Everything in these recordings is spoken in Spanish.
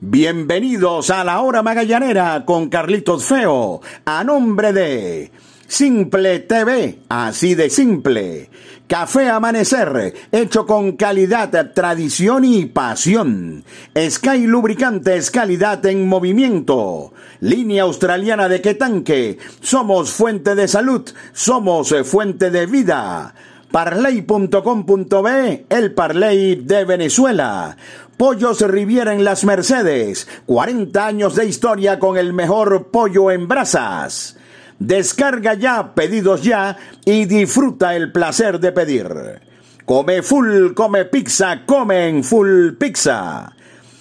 Bienvenidos a la hora magallanera con Carlitos Feo, a nombre de Simple TV, así de simple. Café Amanecer, hecho con calidad, tradición y pasión. Sky Lubricantes, calidad en movimiento. Línea australiana de Quetanque, somos fuente de salud, somos fuente de vida. Parley.com.be, el Parley de Venezuela. Pollos Riviera en Las Mercedes, 40 años de historia con el mejor pollo en brasas. Descarga ya, pedidos ya y disfruta el placer de pedir. Come full, come pizza, comen full pizza.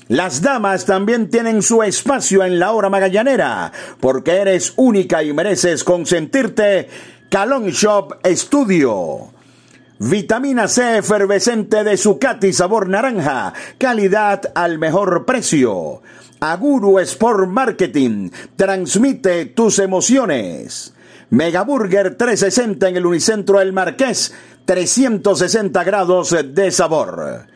Las damas también tienen su espacio en la hora magallanera, porque eres única y mereces consentirte. Calon Shop Studio. Vitamina C efervescente de Zucati sabor naranja, calidad al mejor precio. Aguru Sport Marketing, transmite tus emociones. Megaburger 360 en el Unicentro El Marqués, 360 grados de sabor.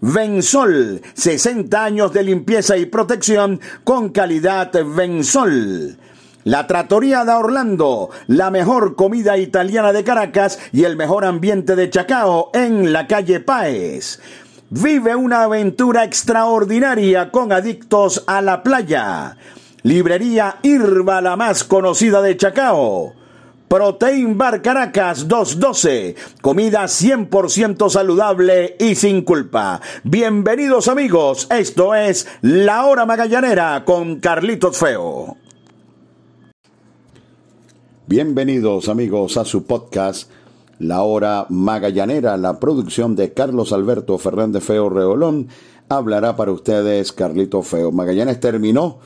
Vensol, 60 años de limpieza y protección con calidad Vensol. La Trattoria da Orlando, la mejor comida italiana de Caracas y el mejor ambiente de Chacao en la calle Páez. Vive una aventura extraordinaria con adictos a la playa. Librería Irba, la más conocida de Chacao. Protein Bar Caracas 212. Comida 100% saludable y sin culpa. Bienvenidos amigos, esto es La Hora Magallanera con Carlitos Feo. Bienvenidos amigos a su podcast La Hora Magallanera, la producción de Carlos Alberto Fernández Feo Reolón. Hablará para ustedes Carlito Feo. Magallanes terminó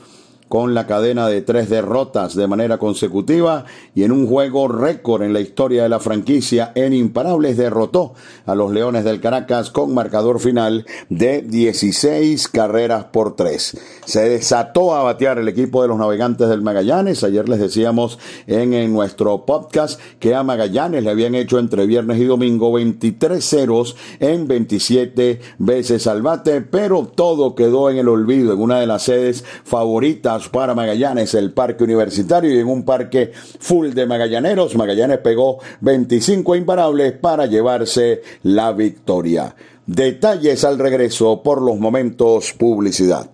con la cadena de tres derrotas de manera consecutiva y en un juego récord en la historia de la franquicia en Imparables derrotó a los Leones del Caracas con marcador final de 16 carreras por 3. Se desató a batear el equipo de los navegantes del Magallanes. Ayer les decíamos en, en nuestro podcast que a Magallanes le habían hecho entre viernes y domingo 23 ceros en 27 veces al bate, pero todo quedó en el olvido en una de las sedes favoritas para Magallanes, el parque universitario y en un parque full de magallaneros. Magallanes pegó 25 imparables para llevarse la victoria. Detalles al regreso por los momentos publicidad.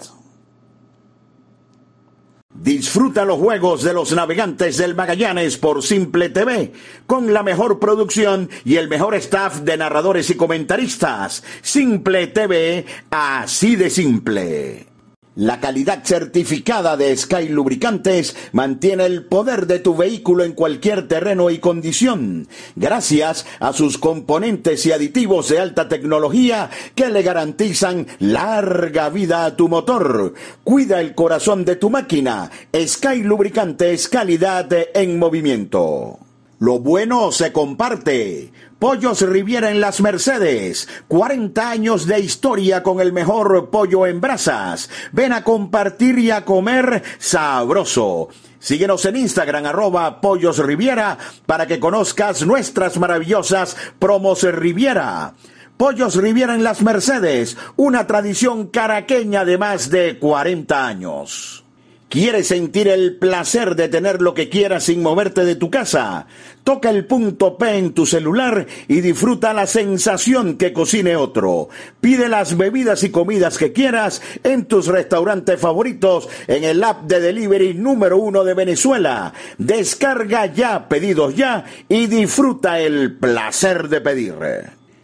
Disfruta los juegos de los navegantes del Magallanes por Simple TV, con la mejor producción y el mejor staff de narradores y comentaristas. Simple TV, así de simple. La calidad certificada de Sky Lubricantes mantiene el poder de tu vehículo en cualquier terreno y condición, gracias a sus componentes y aditivos de alta tecnología que le garantizan larga vida a tu motor. Cuida el corazón de tu máquina. Sky Lubricantes, calidad en movimiento. Lo bueno se comparte. Pollos Riviera en Las Mercedes. 40 años de historia con el mejor pollo en brasas. Ven a compartir y a comer sabroso. Síguenos en Instagram arroba Pollos Riviera para que conozcas nuestras maravillosas promos Riviera. Pollos Riviera en Las Mercedes, una tradición caraqueña de más de 40 años. ¿Quieres sentir el placer de tener lo que quieras sin moverte de tu casa? Toca el punto P en tu celular y disfruta la sensación que cocine otro. Pide las bebidas y comidas que quieras en tus restaurantes favoritos en el app de delivery número uno de Venezuela. Descarga ya, pedidos ya y disfruta el placer de pedir.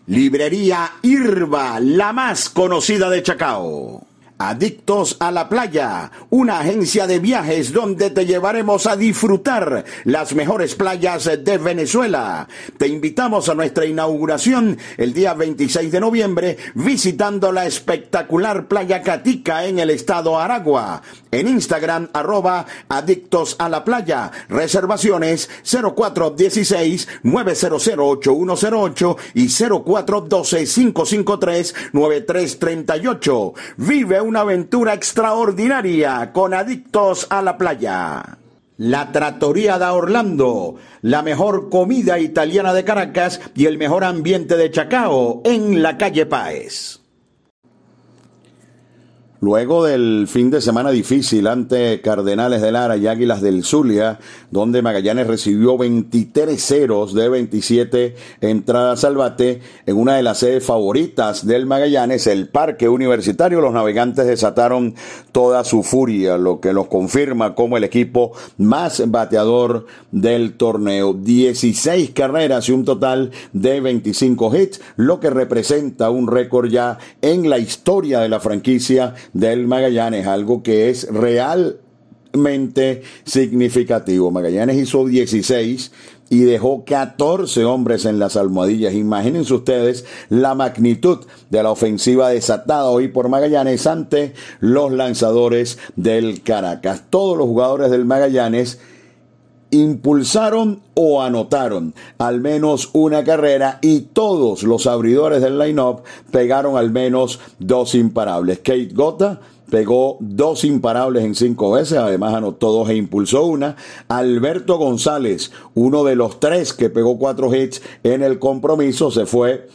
Librería Irba, la más conocida de Chacao. Adictos a la Playa, una agencia de viajes donde te llevaremos a disfrutar las mejores playas de Venezuela. Te invitamos a nuestra inauguración el día 26 de noviembre visitando la espectacular playa Catica en el estado Aragua. En Instagram arroba Adictos a la Playa. Reservaciones 0416 900 8108 y 0412 553 9338. Una aventura extraordinaria con adictos a la playa. La Trattoria da Orlando, la mejor comida italiana de Caracas y el mejor ambiente de Chacao en la calle Páez. Luego del fin de semana difícil ante Cardenales de Lara y Águilas del Zulia, donde Magallanes recibió 23 ceros de 27 entradas al bate en una de las sedes favoritas del Magallanes, el Parque Universitario, los navegantes desataron toda su furia, lo que los confirma como el equipo más bateador del torneo. 16 carreras y un total de 25 hits, lo que representa un récord ya en la historia de la franquicia del Magallanes, algo que es realmente significativo. Magallanes hizo 16 y dejó 14 hombres en las almohadillas. Imagínense ustedes la magnitud de la ofensiva desatada hoy por Magallanes ante los lanzadores del Caracas. Todos los jugadores del Magallanes impulsaron o anotaron al menos una carrera y todos los abridores del line-up pegaron al menos dos imparables. Kate Gota pegó dos imparables en cinco veces, además anotó dos e impulsó una. Alberto González, uno de los tres que pegó cuatro hits en el compromiso, se fue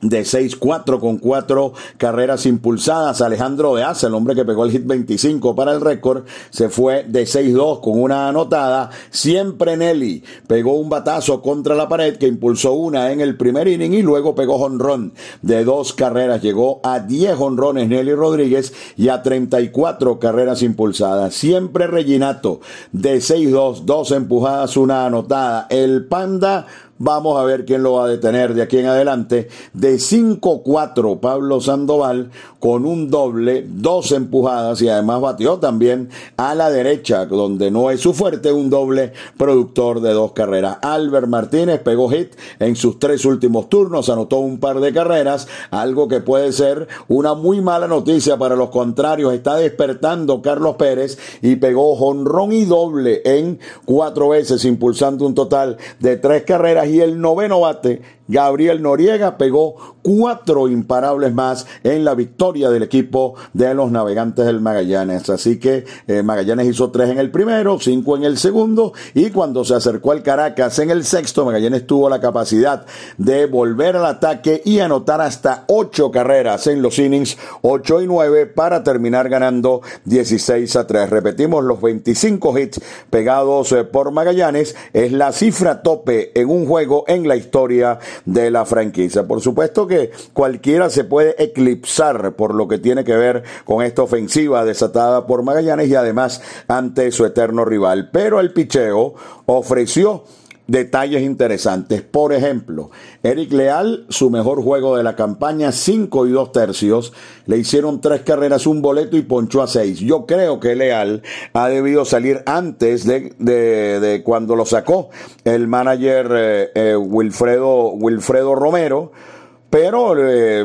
de 6-4 con cuatro carreras impulsadas. Alejandro de Asa, el hombre que pegó el hit 25 para el récord, se fue de 6-2 con una anotada. Siempre Nelly pegó un batazo contra la pared que impulsó una en el primer inning y luego pegó honrón de dos carreras. Llegó a 10 honrones Nelly Rodríguez y a 34 carreras impulsadas. Siempre Reginato de 6-2, dos empujadas, una anotada. El Panda Vamos a ver quién lo va a detener de aquí en adelante. De 5-4 Pablo Sandoval con un doble, dos empujadas y además batió también a la derecha, donde no es su fuerte, un doble productor de dos carreras. Albert Martínez pegó hit en sus tres últimos turnos, anotó un par de carreras, algo que puede ser una muy mala noticia para los contrarios. Está despertando Carlos Pérez y pegó jonrón y doble en cuatro veces, impulsando un total de tres carreras y el noveno bate Gabriel Noriega pegó cuatro imparables más en la victoria del equipo de los navegantes del Magallanes. Así que eh, Magallanes hizo tres en el primero, cinco en el segundo y cuando se acercó al Caracas en el sexto, Magallanes tuvo la capacidad de volver al ataque y anotar hasta ocho carreras en los innings, ocho y nueve para terminar ganando 16 a 3. Repetimos los 25 hits pegados eh, por Magallanes es la cifra tope en un juego en la historia de la franquicia. Por supuesto que cualquiera se puede eclipsar por lo que tiene que ver con esta ofensiva desatada por Magallanes y además ante su eterno rival. Pero el picheo ofreció detalles interesantes. Por ejemplo, Eric Leal, su mejor juego de la campaña, 5 y 2 tercios, le hicieron tres carreras, un boleto y ponchó a 6. Yo creo que Leal ha debido salir antes de, de, cuando lo sacó el manager eh, eh, Wilfredo, Wilfredo Romero pero eh,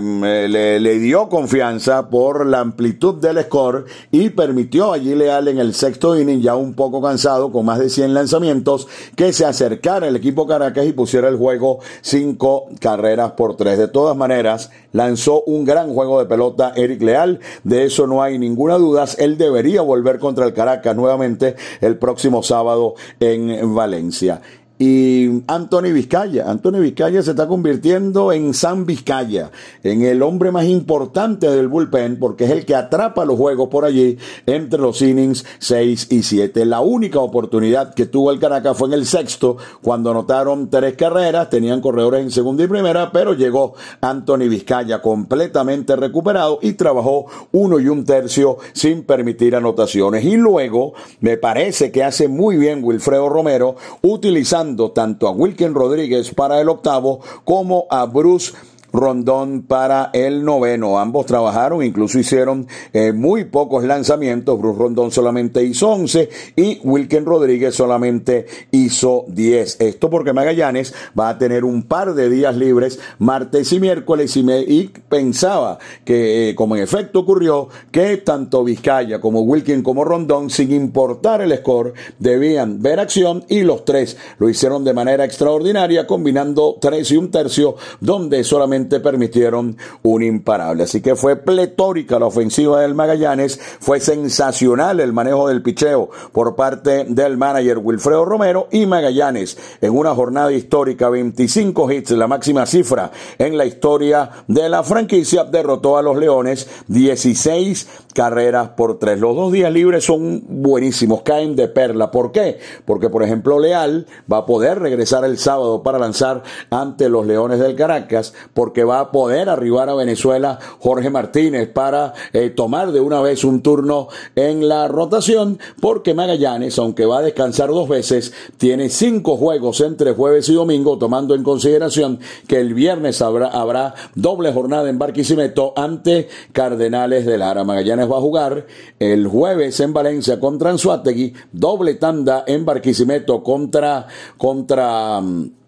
le, dio confianza por la amplitud del score y permitió allí Leal en el sexto inning, ya un poco cansado, con más de 100 lanzamientos, que se acercara el equipo Caracas y pusiera el juego cinco carreras por tres. De todas maneras, lanzó un gran juego de pelota Eric Leal, de eso no hay ninguna duda. Él debería volver contra el Caracas nuevamente el próximo sábado en Valencia y Anthony Vizcaya. Anthony Vizcaya se está convirtiendo en San Vizcaya, en el hombre más importante del bullpen, porque es el que atrapa los juegos por allí entre los innings 6 y 7. La única oportunidad que tuvo el Caracas fue en el sexto, cuando anotaron tres carreras, tenían corredores en segunda y primera, pero llegó Anthony Vizcaya completamente recuperado y trabajó uno y un tercio sin permitir anotaciones. Y luego, me parece que hace muy bien Wilfredo Romero utilizando tanto a Wilken Rodríguez para el octavo como a Bruce Rondón para el noveno. Ambos trabajaron, incluso hicieron eh, muy pocos lanzamientos. Bruce Rondón solamente hizo 11 y Wilken Rodríguez solamente hizo 10. Esto porque Magallanes va a tener un par de días libres, martes y miércoles, y, y pensaba que, eh, como en efecto ocurrió, que tanto Vizcaya como Wilken como Rondón, sin importar el score, debían ver acción y los tres lo hicieron de manera extraordinaria, combinando tres y un tercio, donde solamente permitieron un imparable. Así que fue pletórica la ofensiva del Magallanes, fue sensacional el manejo del picheo por parte del manager Wilfredo Romero y Magallanes en una jornada histórica, 25 hits, la máxima cifra en la historia de la franquicia, derrotó a los Leones 16 carreras por 3. Los dos días libres son buenísimos, caen de perla. ¿Por qué? Porque, por ejemplo, Leal va a poder regresar el sábado para lanzar ante los Leones del Caracas, porque va a poder arribar a Venezuela Jorge Martínez para eh, tomar de una vez un turno en la rotación, porque Magallanes, aunque va a descansar dos veces, tiene cinco juegos entre jueves y domingo, tomando en consideración que el viernes habrá, habrá doble jornada en Barquisimeto ante Cardenales de Lara. Magallanes va a jugar el jueves en Valencia contra Anzuategui, doble tanda en Barquisimeto contra, contra mm,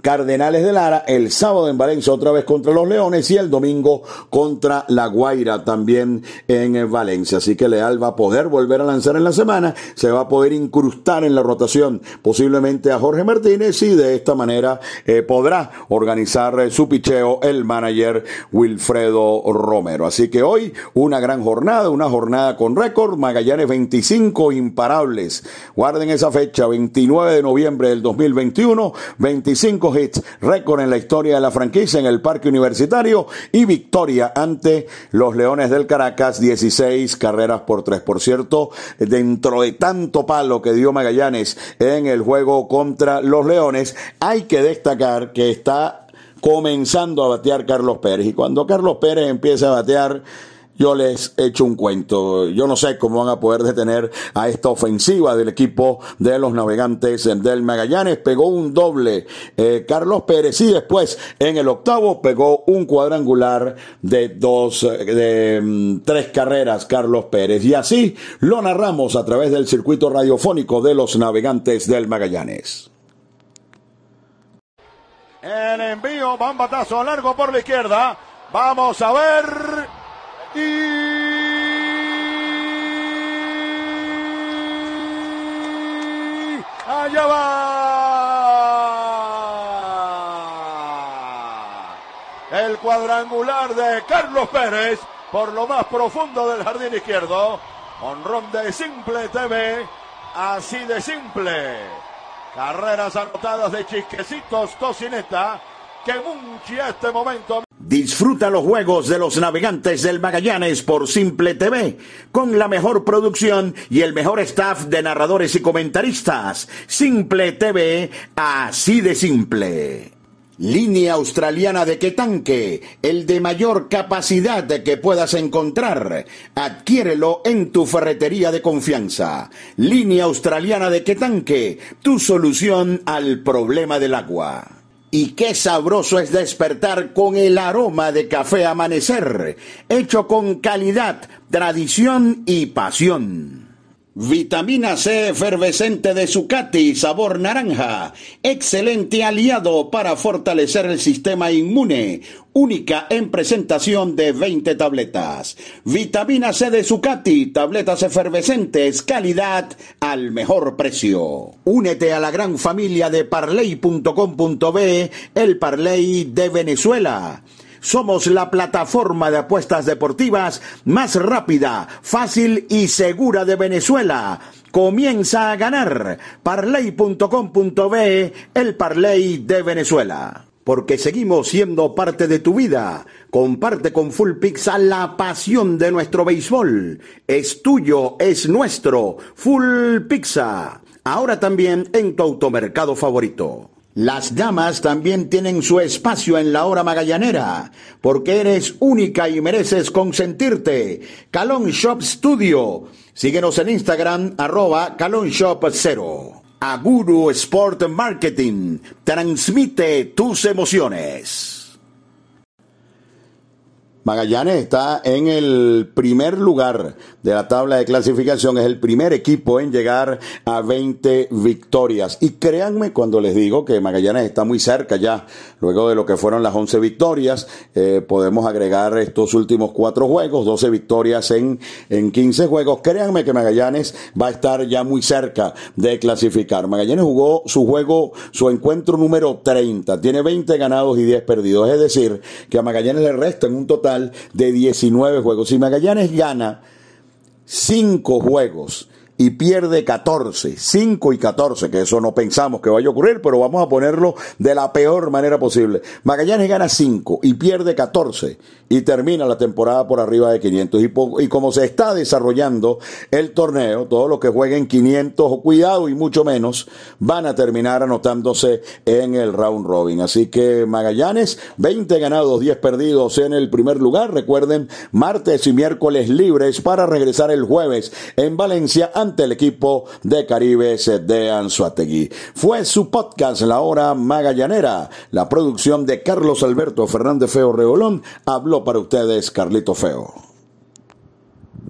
Cardenales de Lara, el sábado en Valencia otra vez contra los Leones y el domingo contra La Guaira también en Valencia. Así que Leal va a poder volver a lanzar en la semana, se va a poder incrustar en la rotación posiblemente a Jorge Martínez y de esta manera eh, podrá organizar eh, su picheo el manager Wilfredo Romero. Así que hoy una gran jornada, una jornada con récord, Magallanes 25 imparables. Guarden esa fecha, 29 de noviembre del 2021, 25 hits, récord en la historia de la franquicia en el Parque Universitario y victoria ante los Leones del Caracas, 16 carreras por tres. Por cierto, dentro de tanto palo que dio Magallanes en el juego contra los Leones, hay que destacar que está comenzando a batear Carlos Pérez. Y cuando Carlos Pérez empieza a batear, yo les echo un cuento. Yo no sé cómo van a poder detener a esta ofensiva del equipo de los navegantes del Magallanes. Pegó un doble eh, Carlos Pérez y después en el octavo pegó un cuadrangular de dos, de mm, tres carreras Carlos Pérez. Y así lo narramos a través del circuito radiofónico de los navegantes del Magallanes. El envío, va batazo largo por la izquierda. Vamos a ver. Y allá va. El cuadrangular de Carlos Pérez por lo más profundo del jardín izquierdo. Honrón de Simple TV. Así de simple. Carreras anotadas de Chisquecitos Tocineta. Que mucha este momento. Disfruta los juegos de los navegantes del Magallanes por Simple TV, con la mejor producción y el mejor staff de narradores y comentaristas. Simple TV, así de simple. Línea australiana de Quetanque, el de mayor capacidad que puedas encontrar. Adquiérelo en tu ferretería de confianza. Línea australiana de Quetanque, tu solución al problema del agua. Y qué sabroso es despertar con el aroma de café amanecer, hecho con calidad, tradición y pasión. Vitamina C efervescente de Zucati, sabor naranja. Excelente aliado para fortalecer el sistema inmune. Única en presentación de 20 tabletas. Vitamina C de Zucati, tabletas efervescentes, calidad al mejor precio. Únete a la gran familia de parley.com.be, el Parley de Venezuela. Somos la plataforma de apuestas deportivas más rápida, fácil y segura de Venezuela. Comienza a ganar. Parley.com.be, el Parley de Venezuela. Porque seguimos siendo parte de tu vida. Comparte con Full Pizza la pasión de nuestro béisbol. Es tuyo, es nuestro. Full Pizza. Ahora también en tu automercado favorito. Las damas también tienen su espacio en la hora magallanera, porque eres única y mereces consentirte. Calon Shop Studio. Síguenos en Instagram, arroba Calon Shop Cero. Aguru Sport Marketing. Transmite tus emociones. Magallanes está en el primer lugar de la tabla de clasificación, es el primer equipo en llegar a 20 victorias. Y créanme cuando les digo que Magallanes está muy cerca ya, luego de lo que fueron las 11 victorias, eh, podemos agregar estos últimos cuatro juegos, 12 victorias en, en 15 juegos. Créanme que Magallanes va a estar ya muy cerca de clasificar. Magallanes jugó su juego, su encuentro número 30, tiene 20 ganados y 10 perdidos, es decir, que a Magallanes le restan un total de 19 juegos. Si Magallanes gana 5 juegos y pierde 14, 5 y 14, que eso no pensamos que vaya a ocurrir, pero vamos a ponerlo de la peor manera posible. Magallanes gana 5 y pierde 14 y termina la temporada por arriba de 500. Y, como se está desarrollando el torneo, todos los que jueguen 500, cuidado y mucho menos, van a terminar anotándose en el round robin. Así que Magallanes, 20 ganados, 10 perdidos en el primer lugar. Recuerden, martes y miércoles libres para regresar el jueves en Valencia el equipo de Caribes de Anzuategui. Fue su podcast La Hora Magallanera, la producción de Carlos Alberto Fernández Feo Reolón, habló para ustedes Carlito Feo.